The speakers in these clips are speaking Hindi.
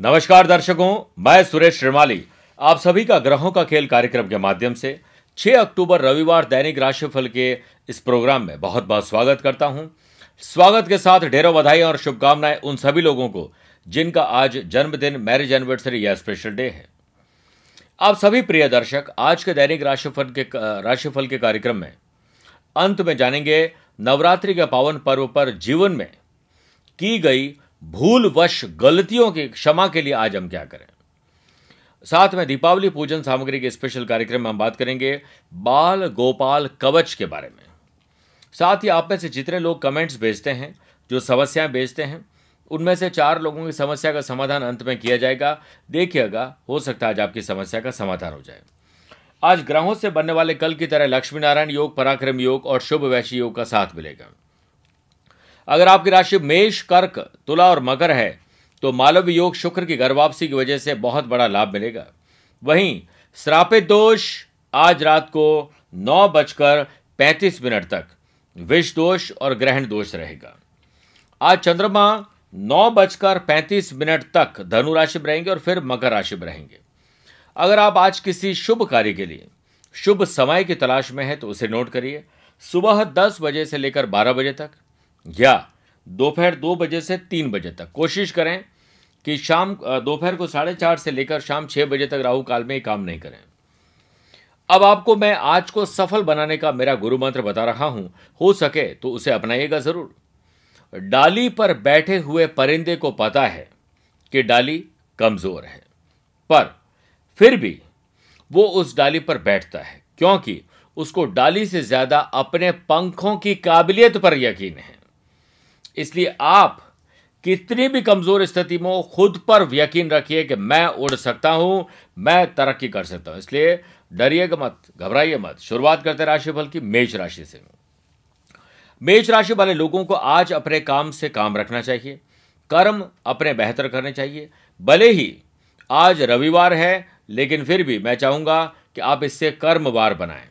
नमस्कार दर्शकों, मैं सुरेश श्रीमाली। आप सभी का ग्रहों का खेल कार्यक्रम के माध्यम से 6 अक्टूबर रविवार दैनिक राशिफल के इस प्रोग्राम में बहुत बहुत स्वागत करता हूँ। स्वागत के साथ ढेरों बधाई और शुभकामनाएँ उन सभी लोगों को, जिनका आज जन्मदिन, मैरिज एनिवर्सरी या स्पेशल डे है। आप सभी प्रिय दर्शक, आज के दैनिक राशिफल के राशिफल के कार्यक्रम में अंत में जानेंगे नवरात्रि के पावन पर्व पर जीवन में की गई भूलवश गलतियों की क्षमा के लिए आज हम क्या करें? साथ में दीपावली पूजन सामग्री के स्पेशल कार्यक्रम में हम बात करेंगे बाल गोपाल कवच के बारे में। साथ ही आप में से जितने लोग कमेंट्स भेजते हैं, जो समस्याएँ भेजते हैं, उनमें से चार लोगों की समस्या का समाधान अंत में किया जाएगा। देखिएगा, हो सकता है आज आपकी समस्या का समाधान हो जाए। आज ग्रहों से बनने वाले कल की तरह लक्ष्मी नारायण योग, पराक्रम योग और शुभ वैशी योग का साथ मिलेगा। अगर आपकी राशि मेष, कर्क, तुला और मकर है तो मालव योग शुक्र की घर वापसी की वजह से बहुत बड़ा लाभ मिलेगा। वहीं श्रापित दोष आज रात को नौ बजकर पैंतीस मिनट तक, विष दोष और ग्रहण दोष रहेगा। आज चंद्रमा नौ बजकर पैंतीस मिनट तक धनु राशि में रहेंगे और फिर मकर राशि में रहेंगे। अगर आप आज किसी शुभ कार्य के लिए, शुभ समय की तलाश में है तो उसे नोट करिए। सुबह दस बजे से लेकर बारह बजे तक या दोपहर दो बजे से तीन बजे तक। कोशिश करें कि शाम दोपहर को साढ़े चार से लेकर शाम छः बजे तक राहु काल में काम नहीं करें। अब आपको मैं आज को सफल बनाने का मेरा गुरु मंत्र बता रहा हूँ। हो सके तो उसे अपनाइएगा ज़रूर। डाली पर बैठे हुए परिंदे को पता है कि डाली कमज़ोर है, पर फिर भी वो उस डाली पर बैठता है, क्योंकि उसको डाली से ज़्यादा अपने पंखों की काबिलियत पर यकीन है। इसलिए आप कितनी भी कमज़ोर स्थिति में खुद पर यकीन रखिए कि मैं उड़ सकता हूँ, मैं तरक्की कर सकता हूँ। इसलिए डरिएगा मत, घबराइए मत। शुरुआत करते राशिफल की, मेष राशि से। मेष राशि वाले लोगों को आज अपने काम से काम रखना चाहिए, कर्म अपने बेहतर करने चाहिए। भले ही आज रविवार है, लेकिन फिर भी मैं चाहूँगा कि आप इससे कर्मवार बनाएँ।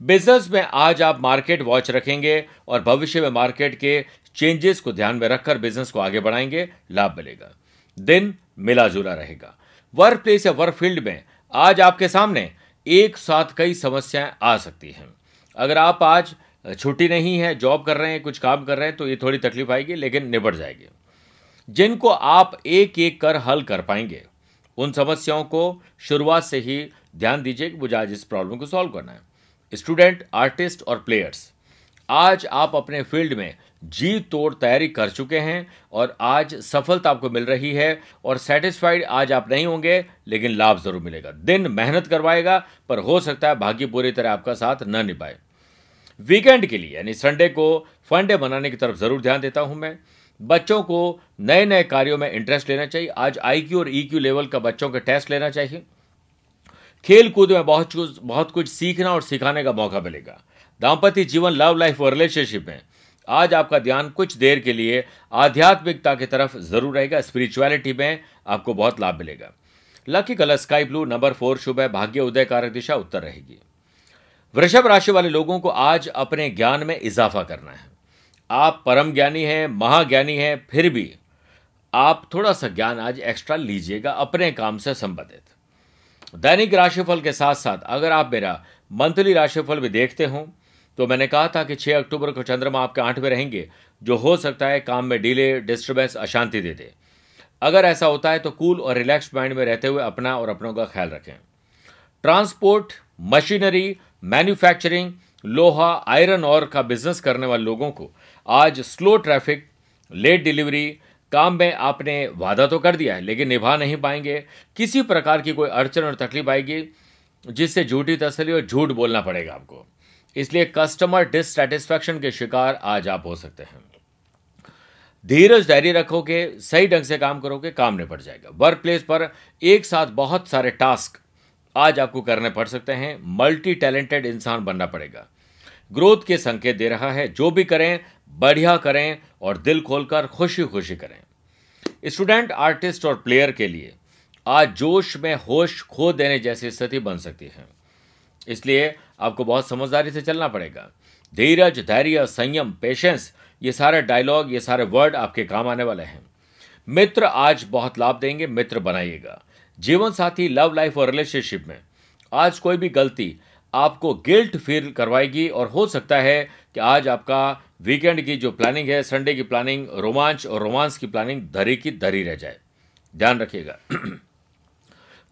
बिज़नेस में आज आप मार्केट वॉच रखेंगे और भविष्य में मार्केट के चेंजेस को ध्यान में रखकर बिज़नेस को आगे बढ़ाएँगे, लाभ मिलेगा। दिन मिला जुला रहेगा। वर्क प्लेस या वर्क फ़ील्ड में आज आपके सामने एक साथ कई समस्याएँ आ सकती हैं। अगर आप आज छुट्टी नहीं है जॉब कर रहे हैं, कुछ काम कर रहे हैं तो ये थोड़ी तकलीफ़ आएगी, लेकिन निबट जाएगी। जिनको आप एक एक कर हल कर पाएँगे, उन समस्याओं को शुरुआत से ही ध्यान दीजिए कि मुझे आज इस प्रॉब्लम को सॉल्व करना है। स्टूडेंट आर्टिस्ट और प्लेयर्स आज आप अपने फ़ील्ड में जी तोड़ तैयारी कर चुके हैं और आज सफलता आपको मिल रही है और सेटिस्फाइड आज आप नहीं होंगे, लेकिन लाभ ज़रूर मिलेगा। दिन मेहनत करवाएगा, पर हो सकता है भाग्य पूरी तरह आपका साथ न निभाए। वीकेंड के लिए, यानी संडे को फंडे बनाने की तरफ़ ज़रूर ध्यान देता हूँ मैं। बच्चों को नए नए कार्यों में इंटरेस्ट लेना चाहिए। आज आईक्यू और ईक्यू लेवल का बच्चों का टेस्ट लेना चाहिए। खेल कूद में बहुत कुछ बहुत कुछ सीखना और सिखाने का मौका मिलेगा। दाम्पत्य जीवन लव लाइफ और रिलेशनशिप में आज आपका ध्यान कुछ देर के लिए आध्यात्मिकता की तरफ़ ज़रूर रहेगा स्पिरिचुअलिटी में आपको बहुत लाभ मिलेगा। Lucky colour sky blue number four शुभ है, भाग्य, उदय, कारक दिशा, उत्तर रहेगी। वृषभ राशि वाले लोगों को आज अपने ज्ञान में इजाफा करना है। आप परम ज्ञानी हैं, महाज्ञानी हैं, फिर भी आप थोड़ा सा ज्ञान आज एक्स्ट्रा लीजिएगा, अपने काम से संबंधित। दैनिक राशिफल के साथ साथ अगर आप मेरा मंथली राशिफल भी देखते हो तो मैंने कहा था कि 6 अक्टूबर को चंद्रमा आपके आठ में रहेंगे, जो हो सकता है काम में डिले डिस्टर्बेंस अशांति दे दे। अगर ऐसा होता है तो कूल और रिलैक्स माइंड में रहते हुए अपना और अपनों का ख्याल रखें। ट्रांसपोर्ट मशीनरी मैन्युफैक्चरिंग लोहा आयरन और का बिज़नेस करने वाले लोगों को आज स्लो ट्रैफ़िक लेट डिलीवरी काम में आपने वादा तो कर दिया है, लेकिन निभा नहीं पाएँगे। किसी प्रकार की कोई अड़चन और तकलीफ़ आएगी, जिससे झूठी तसली और झूठ बोलना पड़ेगा आपको। इसलिए कस्टमर डिससेटिस्फैक्शन के शिकार आज आप हो सकते हैं। धीरज धैर्य रखोगे, सही ढंग से काम करोगे, काम निपट जाएगा। वर्क प्लेस पर एक साथ बहुत सारे टास्क आज आपको करने पड़ सकते हैं। मल्टी टैलेंटेड इंसान बनना पड़ेगा। ग्रोथ के संकेत दे रहा है, जो भी करें, बढ़िया करें और दिल खोलकर खुशी खुशी करें। स्टूडेंट आर्टिस्ट और प्लेयर के लिए आज जोश में होश खो देने जैसी स्थिति बन सकती है। इसलिए आपको बहुत समझदारी से चलना पड़ेगा। धीरज, धैर्य, संयम पेशेंस ये सारे डायलॉग ये सारे वर्ड आपके काम आने वाले हैं। मित्र आज बहुत लाभ देंगे, मित्र बनाइएगा। जीवन साथी लव लाइफ और रिलेशनशिप में। आज कोई भी गलती आपको गिल्ट फील करवाएगी और हो सकता है कि आज आपका वीकेंड की जो प्लानिंग है संडे की प्लानिंग रोमांच और रोमांस की प्लानिंग धरी की धरी रह जाए। ध्यान रखिएगा।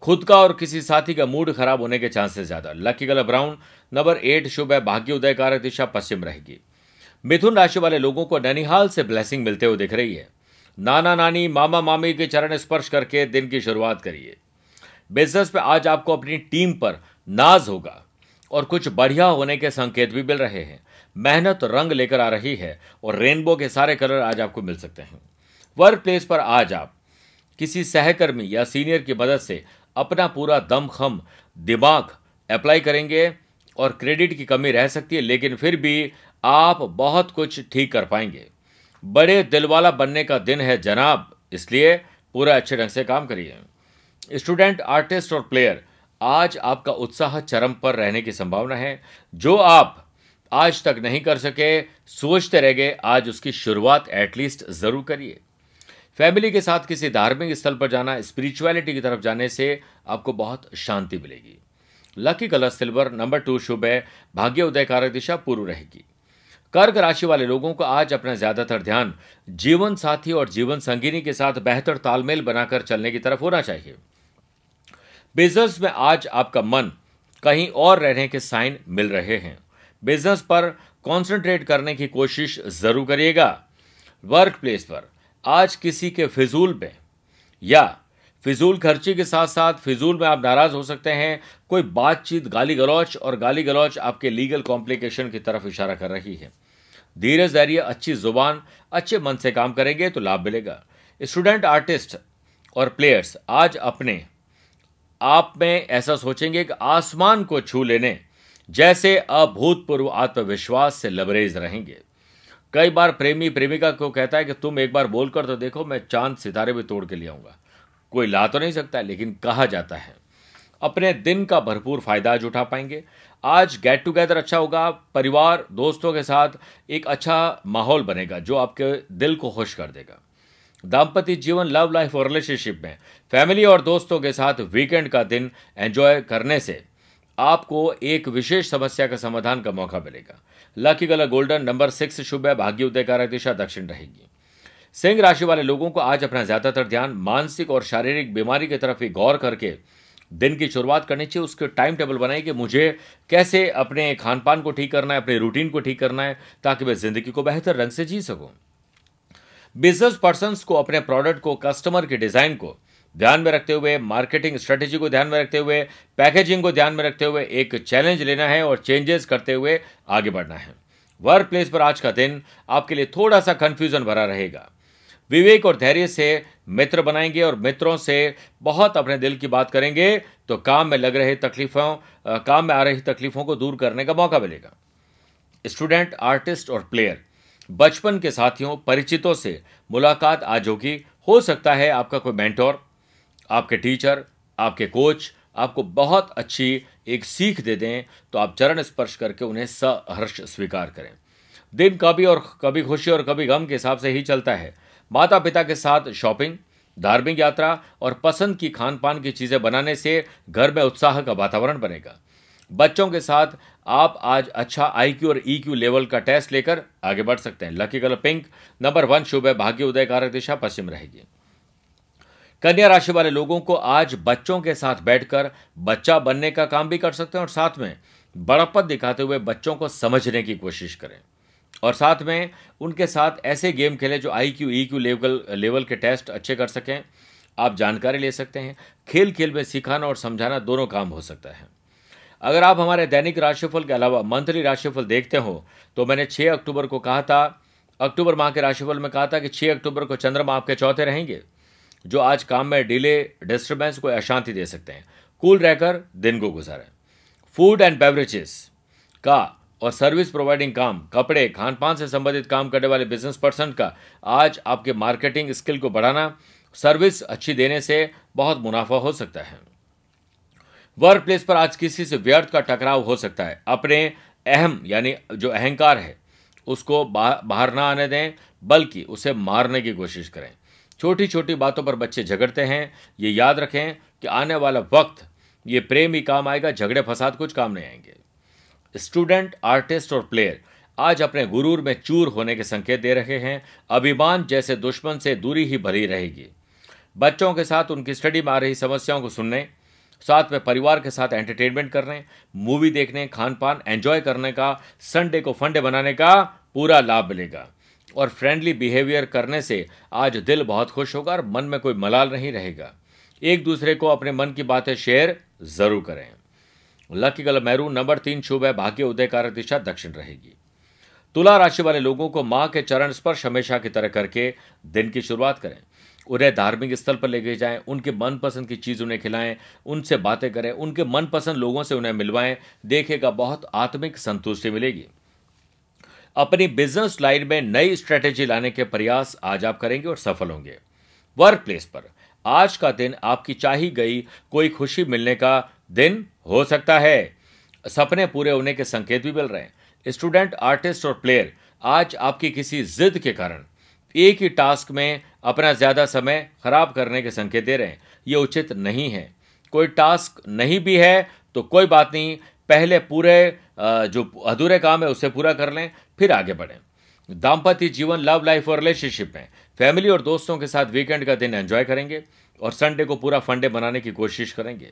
खुद का और किसी साथी का मूड खराब होने के चांसेस ज़्यादा। Lucky colour brown, number eight शुभ है, भाग्य उदय कारक दिशा पश्चिम रहेगी। मिथुन राशि वाले लोगों को ननिहाल से ब्लेसिंग मिलते हुए दिख रही है। नाना नानी, मामा मामी के चरण स्पर्श करके दिन की शुरुआत करिए। बिज़नेस पे आज आपको अपनी टीम पर नाज होगा और कुछ बढ़िया होने के संकेत भी मिल रहे हैं। मेहनत रंग लेकर आ रही है और रेनबो के सारे कलर आज आपको मिल सकते हैं। वर्क प्लेस पर आज आप किसी सहकर्मी या सीनियर की मदद से अपना पूरा दमखम, दिमाग अप्लाई करेंगे और क्रेडिट की कमी रह सकती है, लेकिन फिर भी आप बहुत कुछ ठीक कर पाएँगे। बड़े दिलवाला बनने का दिन है जनाब, इसलिए पूरा अच्छे ढंग से काम करिए। स्टूडेंट, आर्टिस्ट और प्लेयर आज आपका उत्साह चरम पर रहने की संभावना है। जो आप आज तक नहीं कर सके, सोचते रह गए, आज उसकी शुरुआत एटलीस्ट ज़रूर करिए। फैमिली के साथ किसी धार्मिक स्थल पर जाना स्पिरिचुअलिटी की तरफ़ जाने से आपको बहुत शांति मिलेगी। Lucky colour silver number two शुभ है, भाग्य उदय कारक दिशा पूर्व रहेगी। कर्क राशि वाले लोगों को आज अपना ज़्यादातर ध्यान जीवन साथी और जीवन संगिनी के साथ बेहतर तालमेल बनाकर चलने की तरफ़ होना चाहिए। बिज़नेस में आज आपका मन कहीं और रहने के साइन मिल रहे हैं। बिज़नेस पर कंसंट्रेट करने की कोशिश ज़रूर करिएगा। वर्क प्लेस पर आज किसी के फिजूल में या फिजूल खर्ची के साथ साथ फिजूल में आप नाराज़ हो सकते हैं, कोई बातचीत गाली गलौच और गाली गलौच आपके लीगल कॉम्प्लिकेशन की तरफ़ इशारा कर रही है। धीरज धैर्य, अच्छी ज़ुबान, अच्छे मन से काम करेंगे तो लाभ मिलेगा। स्टूडेंट आर्टिस्ट और प्लेयर्स आज अपने आप में ऐसा सोचेंगे कि आसमान को छू लेने जैसे अभूतपूर्व आत्मविश्वास से लबरेज रहेंगे। कई बार प्रेमी प्रेमिका को कहता है कि तुम एक बार बोलकर तो देखो, मैं चाँद सितारे भी तोड़ के ले आऊँगा। कोई ला तो नहीं सकता, लेकिन कहा जाता है। अपने दिन का भरपूर फ़ायदा आज उठा पाएँगे। आज गेट टुगेदर अच्छा होगा, परिवार, दोस्तों के साथ एक अच्छा माहौल बनेगा, जो आपके दिल को खुश कर देगा। दाम्पत्य जीवन लव लाइफ और रिलेशनशिप में फैमिली और दोस्तों के साथ वीकेंड का दिन एंजॉय करने से आपको एक विशेष समस्या का समाधान का मौका मिलेगा। Lucky colour golden number six शुभ है, भाग्य उदय कारक दिशा, दक्षिण रहेगी। सिंह राशि वाले लोगों को आज अपना ज़्यादातर ध्यान मानसिक और शारीरिक बीमारी की तरफ़ ही गौर करके दिन की शुरुआत करनी चाहिए। उसके टाइम टेबल बनाए कि मुझे कैसे अपने खान पान को ठीक करना है, अपने रूटीन को ठीक करना है, ताकि मैं ज़िंदगी को बेहतर रंग से जी सकूँ। बिज़नेस पर्सन को, अपने प्रोडक्ट को, कस्टमर के डिज़ाइन को ध्यान में रखते हुए मार्केटिंग स्ट्रेटेजी को ध्यान में रखते हुए पैकेजिंग को ध्यान में रखते हुए एक चैलेंज लेना है और चेंजेस करते हुए आगे बढ़ना है। वर्क प्लेस पर आज का दिन आपके लिए थोड़ा सा कंफ्यूजन भरा रहेगा। विवेक और धैर्य से मित्र बनाएँगे और मित्रों से बहुत अपने दिल की बात करेंगे तो काम में लग रहे तकलीफों काम में आ रही तकलीफों को दूर करने का मौका मिलेगा। स्टूडेंट आर्टिस्ट और प्लेयर बचपन के साथियों, परिचितों से मुलाकात आज होगी। हो सकता है आपका कोई मेंटोर आपके टीचर, आपके कोच आपको बहुत अच्छी एक सीख दे दें तो आप चरण स्पर्श करके उन्हें सहर्ष स्वीकार करें। दिन कभी और कभी खुशी और कभी गम के हिसाब से ही चलता है। माता पिता के साथ शॉपिंग, धार्मिक यात्रा और पसंद की खान पान की चीज़ें बनाने से घर में उत्साह का वातावरण बनेगा। बच्चों के साथ आप आज अच्छा आईक्यू और ईक्यू लेवल का टेस्ट लेकर आगे बढ़ सकते हैं। Lucky colour pink number one शुभ है, भाग्य उदय कारक दिशा पश्चिम रहेगी। कन्या राशि वाले लोगों को आज बच्चों के साथ बैठकर बच्चा बनने का काम भी कर सकते हैं और साथ में बड़प्पत दिखाते हुए बच्चों को समझने की कोशिश करें। और साथ में उनके साथ ऐसे गेम खेलें जो I Q E Q level level के टेस्ट अच्छे कर सकें। आप जानकारी ले सकते हैं। खेल खेल में सिखाना और समझाना दोनों काम हो सकता है। अगर आप हमारे दैनिक राशिफल के अलावा मंथली राशिफल देखते हो तो मैंने 6 अक्टूबर को कहा था, अक्टूबर माह के राशिफल में कहा था कि 6 अक्टूबर को चंद्रमा आपके चौथे रहेंगे। जो आज काम में डिले डिस्टर्बेंस को अशांति दे सकते हैं। कूल रहकर दिन को गुजारें। फ़ूड एंड बेवरेजेस का और सर्विस प्रोवाइडिंग काम, कपड़े खान पान से संबंधित काम करने वाले बिज़नेस पर्सन का आज आपके मार्केटिंग स्किल को बढ़ाना सर्विस अच्छी देने से बहुत मुनाफा हो सकता है। वर्क प्लेस पर आज किसी से व्यर्थ का टकराव हो सकता है। अपने अहम, यानी जो अहंकार है, उसको बाहर ना आने दें, बल्कि उसे मारने की कोशिश करें। छोटी छोटी बातों पर बच्चे झगड़ते हैं। ये याद रखें कि आने वाला वक्त, ये प्रेम ही काम आएगा, झगड़े फसाद कुछ काम नहीं आएँगे। स्टूडेंट, आर्टिस्ट और प्लेयर आज अपने गुरूर में चूर होने के संकेत दे रहे हैं। अभिमान जैसे दुश्मन से दूरी ही भरी रहेगी। बच्चों के साथ उनकी स्टडी में आ रही समस्याओं को सुनने, साथ में परिवार के साथ एंटरटेनमेंट करने, मूवी देखने खान पान एंजॉय करने का, संडे को फंडे बनाने का पूरा लाभ मिलेगा। और फ्रेंडली बिहेवियर करने से आज दिल बहुत खुश होगा और मन में कोई मलाल नहीं रहेगा। एक दूसरे को अपने मन की बातें शेयर ज़रूर करें। लकी कलर मैरून नंबर तीन शुभ है, भाग्य उदय कारक दिशा दक्षिण रहेगी। तुला राशि वाले लोगों को माँ के चरण स्पर्श हमेशा की तरह करके दिन की शुरुआत करें। उन्हें धार्मिक स्थल पर लेके जाएँ, उनके मनपसंद की चीज़ उन्हें खिलाएँ, उनसे बातें करें, उनके मनपसंद लोगों से उन्हें मिलवाएँ, देखेगा बहुत आत्मिक संतुष्टि मिलेगी। अपनी बिज़नेस लाइन में नई स्ट्रेटेजी लाने के प्रयास आज आप करेंगे और सफल होंगे। वर्क प्लेस पर, आज का दिन आपकी चाही गई कोई खुशी मिलने का दिन हो सकता है। सपने पूरे होने के संकेत भी मिल रहे हैं। स्टूडेंट आर्टिस्ट और प्लेयर आज आपकी किसी जिद के कारण, एक ही टास्क में अपना ज़्यादा समय खराब करने के संकेत दे रहे हैं। ये उचित नहीं है। कोई टास्क नहीं भी है तो कोई बात नहीं, पहले पूरे जो अधूरे काम है, उसे पूरा कर लें। फिर आगे बढ़ें। दाम्पत्य जीवन लव लाइफ और रिलेशनशिप में। फैमिली और दोस्तों के साथ वीकेंड का दिन एंजॉय करेंगे और संडे को पूरा फंडे बनाने की कोशिश करेंगे।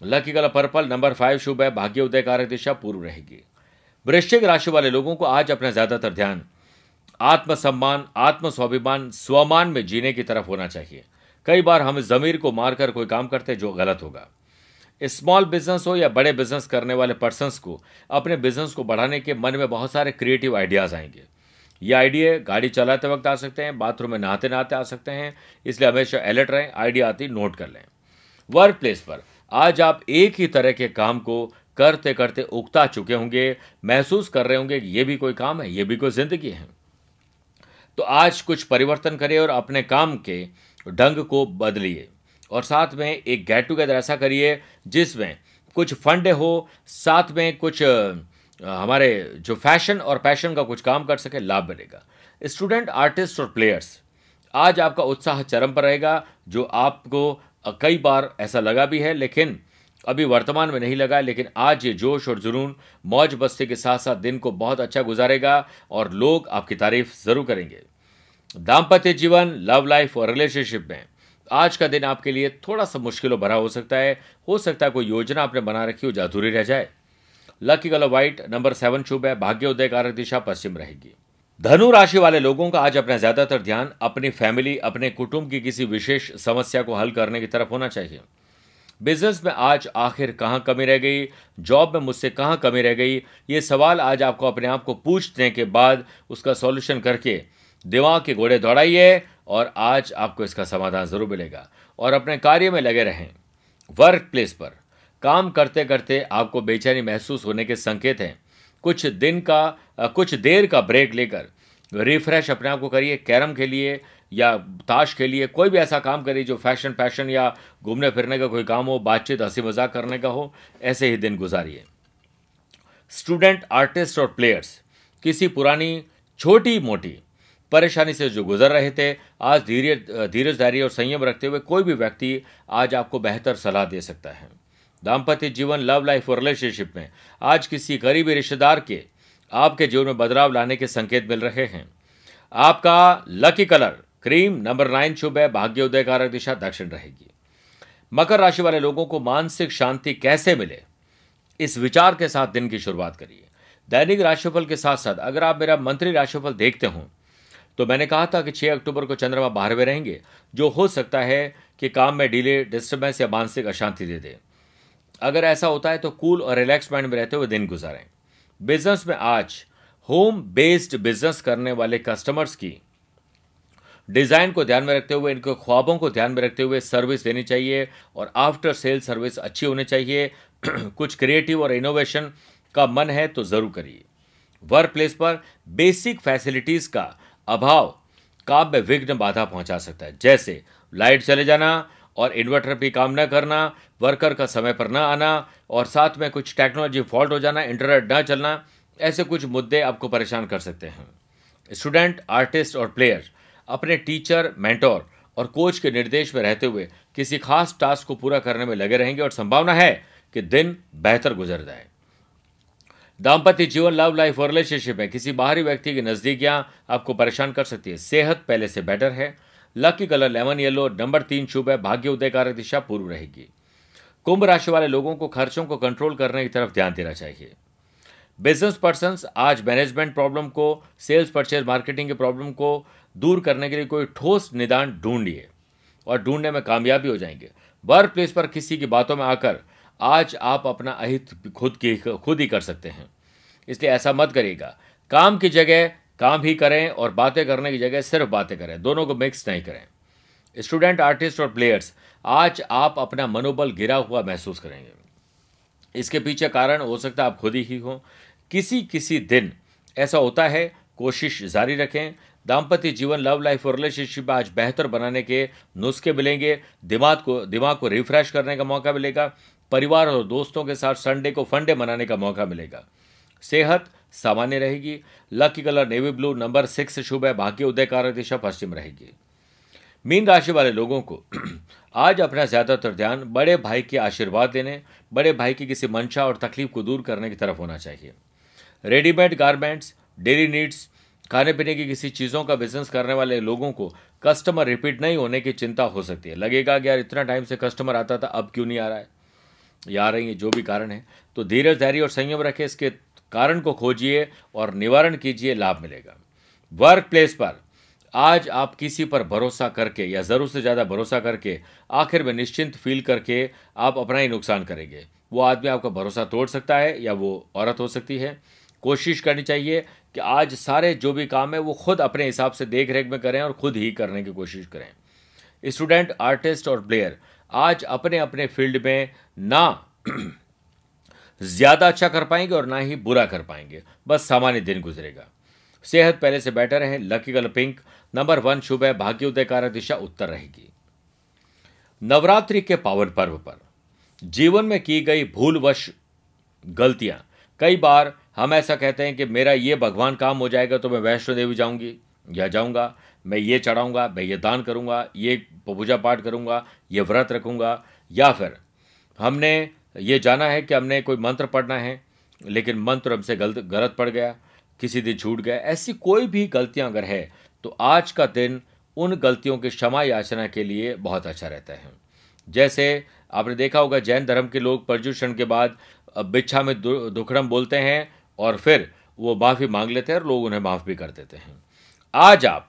Lucky colour purple number five शुभ है, भाग्य उदय कारक दिशा पूर्व रहेगी। वृश्चिक राशि वाले लोगों को आज अपना ज़्यादातर ध्यान आत्मसम्मान आत्म स्वाभिमान स्वमान में जीने की तरफ़ होना चाहिए। कई बार हम जमीर को मारकर कोई काम करते जो गलत होगा। स्मॉल बिज़नेस हो या बड़े बिज़नेस करने वाले पर्सनस को, अपने बिज़नेस को बढ़ाने के मन में बहुत सारे क्रिएटिव आइडियाज़ आएँगे। ये आइडिया गाड़ी चलाते वक्त आ सकते हैं बाथरूम में नहाते नहाते आ सकते हैं, इसलिए हमेशा अलर्ट रहें आइडिया आती नोट कर लें। वर्क प्लेस पर, आज आप एक ही तरह के काम को करते करते उगता चुके होंगे, महसूस कर रहे होंगे कि ये भी कोई काम है, ये भी कोई ज़िंदगी है। तो आज कुछ परिवर्तन करिए और अपने काम के ढंग को बदलिए। और साथ में एक गेट टुगेदर ऐसा करिए जिसमें कुछ फंड हो, साथ में कुछ हमारे जो फ़ैशन और पैशन का कुछ काम कर सके, लाभ मिलेगा। स्टूडेंट, आर्टिस्ट और प्लेयर्स, आज आपका उत्साह चरम पर रहेगा, जो आपको कई बार ऐसा लगा भी है, लेकिन अभी वर्तमान में नहीं लगा, लेकिन आज ये जोश और जुनून, मौज बस्ती के साथ साथ दिन को बहुत अच्छा गुजारेगा और लोग आपकी तारीफ़ ज़रूर करेंगे। दाम्पत्य जीवन लव लाइफ और रिलेशनशिप में आज का दिन आपके लिए थोड़ा सा मुश्किलों भरा हो सकता है। हो सकता है कोई योजना आपने बना रखी हो जो अधूरी रह जाए। Lucky colour white number seven शुभ है। भाग्य उदय कारक दिशा पश्चिम रहेगी। धनु राशि वाले लोगों का आज अपना ज़्यादातर ध्यान अपनी फैमिली अपने कुटुंब की किसी विशेष समस्या को हल करने की तरफ़ होना चाहिए। बिज़नेस में आज आखिर कहाँ कमी रह गई? जॉब में मुझसे कहाँ कमी रह गई? ये सवाल आज आपको अपने आप को पूछने के बाद उसका सॉल्यूशन करके दिमाग के घोड़े दौड़ाइए। और आज आपको इसका समाधान ज़रूर मिलेगा। और अपने कार्य में लगे रहें। वर्क प्लेस पर काम करते करते आपको बेचैनी महसूस होने के संकेत हैं। कुछ दिन का कुछ देर का ब्रेक लेकर रिफ्रेश अपने आप को करिए। कैरम के लिए या ताश के लिए कोई भी ऐसा काम करिए जो फ़ैशन फ़ैशन या घूमने फिरने का कोई काम हो, बातचीत हँसी मज़ाक करने का हो, ऐसे ही दिन गुजारिए। स्टूडेंट आर्टिस्ट और प्लेयर्स किसी पुरानी छोटी मोटी परेशानी से जो गुजर रहे थे, आज धीरे, धीरज धैर्य और संयम रखते हुए कोई भी व्यक्ति आज आपको बेहतर सलाह दे सकता है। दाम्पत्य जीवन लव लाइफ और रिलेशनशिप में आज किसी गरीबी रिश्तेदार के, आपके जीवन में बदलाव लाने के संकेत मिल रहे हैं। आपका lucky colour cream number nine शुभ है भाग्योदय कारक दिशा दक्षिण रहेगी। मकर राशि वाले लोगों को मानसिक शांति कैसे मिले, इस विचार के साथ दिन की शुरुआत करिए। दैनिक राशिफल के साथ साथ अगर आप मेरा मंत्री राशिफल देखते हो तो मैंने कहा था कि 6 अक्टूबर को चंद्रमा बारहवें रहेंगे, जो हो सकता है कि काम में डिले डिस्टर्बेंस या मानसिक अशांति दे दे। अगर ऐसा होता है तो कूल और रिलैक्स माइंड में रहते हुए दिन गुजारें। बिज़नेस में आज होम बेस्ड बिज़नेस करने वाले कस्टमर्स की डिज़ाइन को ध्यान में रखते हुए, इनके ख्वाबों को ध्यान में रखते हुए सर्विस देनी चाहिए और आफ्टर सेल सर्विस अच्छी होनी चाहिए। कुछ क्रिएटिव और इनोवेशन का मन है तो ज़रूर करिए। वर्क प्लेस पर बेसिक फैसिलिटीज़ का अभाव में विघ्न बाधा पहुँचा सकता है। जैसे लाइट चले जाना और इन्वर्टर भी काम न करना, वर्कर का समय पर न आना और साथ में कुछ टेक्नोलॉजी फॉल्ट हो जाना, इंटरनेट न चलना, ऐसे कुछ मुद्दे आपको परेशान कर सकते हैं। स्टूडेंट, आर्टिस्ट और प्लेयर, अपने टीचर, मेंटोर और कोच के निर्देश में रहते हुए किसी खास टास्क को पूरा करने में लगे रहेंगे और संभावना है कि दिन बेहतर गुजर जाए। दाम्पत्य जीवन लव लाइफ और रिलेशनशिप में किसी बाहरी व्यक्ति की नजदीकियाँ आपको परेशान कर सकती है। सेहत पहले से बेटर है। Lucky colour lemon yellow number तीन शुभ है। भाग्य उदयकारक दिशा पूर्व रहेगी। कुंभ राशि वाले लोगों को खर्चों को कंट्रोल करने की तरफ़ ध्यान देना चाहिए। बिज़नेस पर्सन आज मैनेजमेंट प्रॉब्लम को सेल्स परचेज मार्केटिंग के प्रॉब्लम को दूर करने के लिए कोई ठोस निदान ढूंढिए। और ढूँढने में कामयाबी हो जाएँगे। वर्क प्लेस पर किसी की बातों में आकर आज आप अपना अहित खुद की, खुद ही कर सकते हैं। इसलिए ऐसा मत करिएगा। काम की जगह काम ही करें और बातें करने की जगह सिर्फ़ बातें करें। दोनों को मिक्स नहीं करें। स्टूडेंट आर्टिस्ट और प्लेयर्स आज आप अपना मनोबल गिरा हुआ महसूस करेंगे। इसके पीछे कारण हो सकता है आप खुद ही हो। किसी किसी दिन ऐसा होता है, कोशिश जारी रखें। दाम्पत्य जीवन लव लाइफ और रिलेशनशिप आज बेहतर बनाने के नुस्खे मिलेंगे। दिमाग को दिमाग को रिफ्रेश करने का मौका मिलेगा। परिवार और दोस्तों के साथ संडे को फंडे मनाने का मौका मिलेगा। सेहत सामान्य रहेगी। Lucky colour navy blue number six शुभ है। भाग्य उदय कारक दिशा पश्चिम रहेगी। मीन राशि वाले लोगों को आज अपना ज़्यादातर ध्यान बड़े भाई के आशीर्वाद देने, बड़े भाई की किसी मंशा और तकलीफ़ को दूर करने की तरफ़ होना चाहिए। रेडीमेड गारमेंट्स डेली नीड्स खाने पीने की किसी चीज़ों का बिज़नेस करने वाले लोगों को कस्टमर रिपीट नहीं होने की चिंता हो सकती है। लगेगा कि यार इतना टाइम से कस्टमर आता था, अब क्यों नहीं आ रहा है? या आ रही है, जो भी कारण है तो धीरज, धैर्य और संयम रखें, इसके कारण को खोजिए और निवारण कीजिए, लाभ मिलेगा। वर्क प्लेस पर आज आप किसी पर भरोसा करके या ज़रूर से ज़्यादा भरोसा करके आखिर में निश्चिंत फील करके आप अपना ही नुकसान करेंगे। वो आदमी आपका भरोसा तोड़ सकता है या वो औरत हो सकती है। कोशिश करनी चाहिए कि आज सारे जो भी काम है, वो खुद अपने हिसाब से देख रेख में करें और खुद ही करने की कोशिश करें। स्टूडेंट, आर्टिस्ट और प्लेयर आज अपने अपने फ़ील्ड में ना ज़्यादा अच्छा कर पाएँगे और ना ही बुरा कर पाएँगे। बस सामान्य दिन गुजरेगा। सेहत पहले से बेटर है। Lucky colour pink. Number one शुभ है। भाग्य उदय कारक दिशा उत्तर रहेगी। नवरात्रि के पावन पर्व पर। जीवन में की गई भूलवश गलतियाँ। कई बार हम ऐसा कहते हैं कि मेरा ये भगवान काम हो जाएगा तो मैं वैष्णो देवी जाऊँगी या जाऊँगा। मैं ये चढ़ाऊँगा, मैं ये दान करूँगा, ये पूजा पाठ करूँगा, ये व्रत रखूँगा, या फिर हमने ये जाना है कि हमने कोई मंत्र पढ़ना है, लेकिन मंत्र हमसे गलत गलत पड़ गया, किसी दिन छूट गया, ऐसी कोई भी गलतियाँ अगर है तो आज का दिन उन गलतियों की क्षमा याचना के लिए बहुत अच्छा रहता है। जैसे आपने देखा होगा, जैन धर्म के लोग प्रदूषण के बाद बिच्छा में दुखड़म बोलते हैं और फिर वो माफ़ी मांग लेते हैं और लोग उन्हें माफ़ भी कर देते हैं। आज आप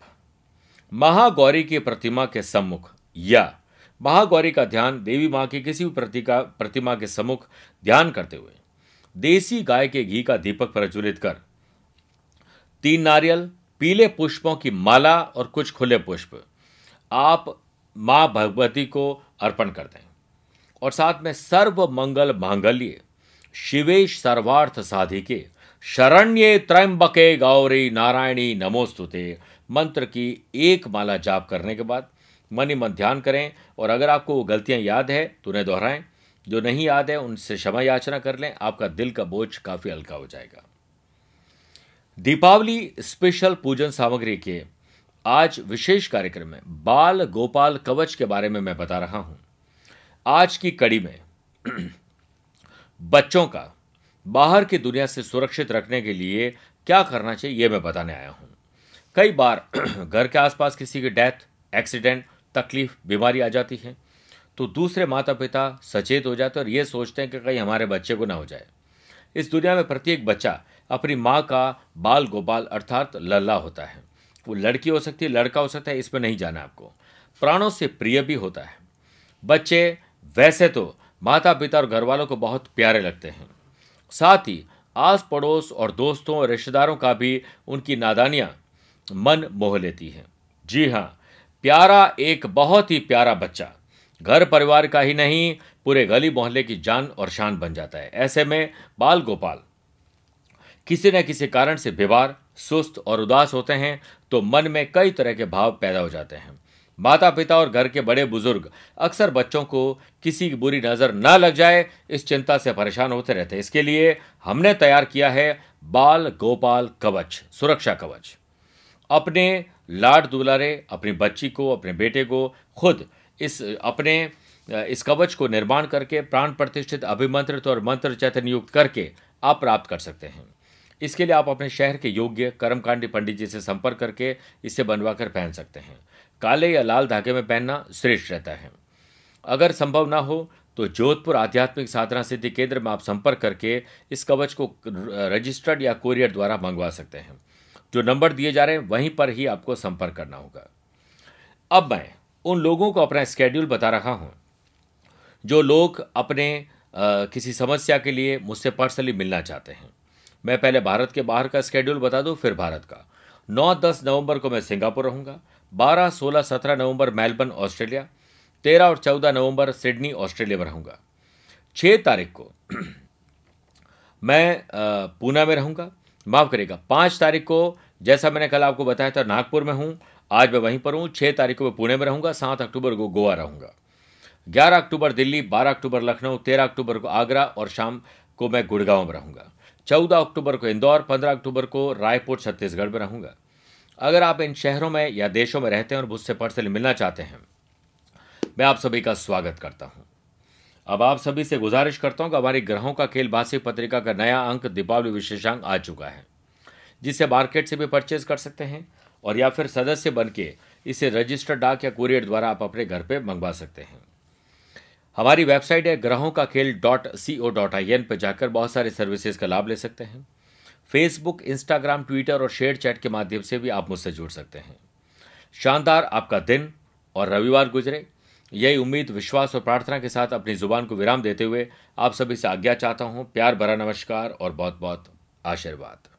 महागौरी की प्रतिमा के सम्मुख, या महागौरी का ध्यान देवी माँ की किसी भी प्रतिका, प्रतिमा के सम्मुख ध्यान करते हुए, देसी गाय के घी का दीपक प्रज्वलित कर, तीन नारियल, पीले पुष्पों की माला और कुछ खुले पुष्प, आप माँ भगवती को अर्पण कर दें। और साथ में सर्व मंगल मांगल्य शिवेश सर्वार्थ साधिके, शरण्ये त्रयंबके गौरी नारायणी नमोस्तुते। मंत्र की एक माला जाप करने के बाद मन ही मन ध्यान करें और अगर आपको वो गलतियाँ याद है तो उन्हें दोहराएँ। जो नहीं याद है, उनसे क्षमा याचना कर लें। आपका दिल का बोझ काफ़ी हल्का हो जाएगा। दीपावली स्पेशल पूजन सामग्री के आज विशेष कार्यक्रम में बाल गोपाल कवच के बारे में मैं बता रहा हूँ। आज की कड़ी में बच्चों का बाहर की दुनिया से सुरक्षित रखने के लिए क्या करना चाहिए यह मैं बताने आया हूँ। कई बार घर के आसपास किसी की डेथ, एक्सीडेंट, तकलीफ़, बीमारी आ जाती है तो दूसरे माता पिता सचेत हो जाते और ये सोचते हैं कि कहीं हमारे बच्चे को ना हो जाए। इस दुनिया में प्रत्येक बच्चा अपनी माँ का बाल गोपाल अर्थात लल्ला होता है। वो लड़की हो सकती है, लड़का हो सकता है इसमें नहीं जाना आपको। प्राणों से प्रिय भी होता है। बच्चे वैसे तो माता पिता और घर वालों को बहुत प्यारे लगते हैं। साथ ही आस पड़ोस और दोस्तों और रिश्तेदारों का भी उनकी नादानियाँ मन मोह लेती है। जी हाँ प्यारा एक बहुत ही प्यारा बच्चा। घर परिवार का ही नहीं, पूरे गली मोहल्ले की जान और शान बन जाता है। ऐसे में बाल गोपाल, किसी न किसी कारण से बीमार सुस्त और उदास होते हैं तो मन में कई तरह के भाव पैदा हो जाते हैं। माता पिता और घर के बड़े बुज़ुर्ग अक्सर बच्चों को किसी की बुरी नज़र न लग जाए, इस चिंता से परेशान होते रहते हैं। इसके लिए हमने तैयार किया है बाल गोपाल कवच, सुरक्षा कवच। अपने लाड दुलारे, अपनी बच्ची को, अपने बेटे को खुद इस, अपने इस कवच को निर्माण करके, प्राण प्रतिष्ठित अभिमंत्रित और मंत्र चैतन्य युक्त करके आप प्राप्त कर सकते हैं। इसके लिए आप अपने शहर के योग्य कर्मकांडी पंडित जी से संपर्क करके इसे बनवा कर पहन सकते हैं। काले या लाल धागे में पहनना श्रेष्ठ रहता है। अगर संभव ना हो तो जोधपुर आध्यात्मिक साधना सिद्धि केंद्र में आप संपर्क करके इस कवच को रजिस्टर्ड या कोरियर द्वारा मंगवा सकते हैं। जो नंबर दिए जा रहे हैं वहीं पर ही आपको संपर्क करना होगा। अब मैं उन लोगों को अपना स्केड्यूल बता रहा हूँ जो लोग अपने आ, किसी समस्या के लिए मुझसे पर्सनली मिलना चाहते हैं। मैं पहले भारत के बाहर का स्केड्यूल बता दूँ फिर भारत का। 9-10 नवंबर को मैं सिंगापुर रहूँगा 12, 16, 17 नवंबर मेलबर्न ऑस्ट्रेलिया 13 और 14 नवंबर सिडनी ऑस्ट्रेलिया में रहूँगा। 6 तारीख को मैं पूना में रहूँगा। माफ़ करेगा पाँच तारीख को जैसा मैंने कल आपको बताया था, नागपुर में हूँ। आज मैं वहीं पर हूँ। छह तारीख को मैं पुणे में रहूँगा, सात अक्टूबर को गोवा रहूँगा। ग्यारह अक्टूबर दिल्ली, बारह अक्टूबर लखनऊ, तेरह अक्टूबर को आगरा और शाम को मैं गुड़गांव में रहूँगा। चौदह अक्टूबर को इंदौर, पंद्रह अक्टूबर को रायपुर, छत्तीसगढ़ में रहूँगा। अगर आप इन शहरों में या देशों में रहते हैं और मुझसे पर्सनली मिलना चाहते हैं, मैं आप सभी का स्वागत करता हूँ। अब आप सभी से गुजारिश करता हूँ कि हमारी ग्रहों का खेल भाषी पत्रिका का नया अंक, दीपावली विशेषांक आ चुका है। जिसे मार्केट से भी परचेज कर सकते हैं और या फिर सदस्य बन के इसे रजिस्टर्ड डाक या कुरियर द्वारा आप अपने घर पर मंगवा सकते हैं। हमारी वेबसाइट है ग्रहों का खेल dot C O dot I N पर जाकर बहुत सारे सर्विसेज़ का लाभ ले सकते हैं। फेसबुक इंस्टाग्राम ट्विटर और शेयर चैट के माध्यम से भी आप मुझसे जुड़ सकते हैं। शानदार आपका दिन और रविवार गुजरे। यही उम्मीद, विश्वास और प्रार्थना के साथ अपनी ज़ुबान को विराम देते हुए आप सभी से आज्ञा चाहता हूँ। प्यार भरा नमस्कार और बहुत बहुत आशीर्वाद।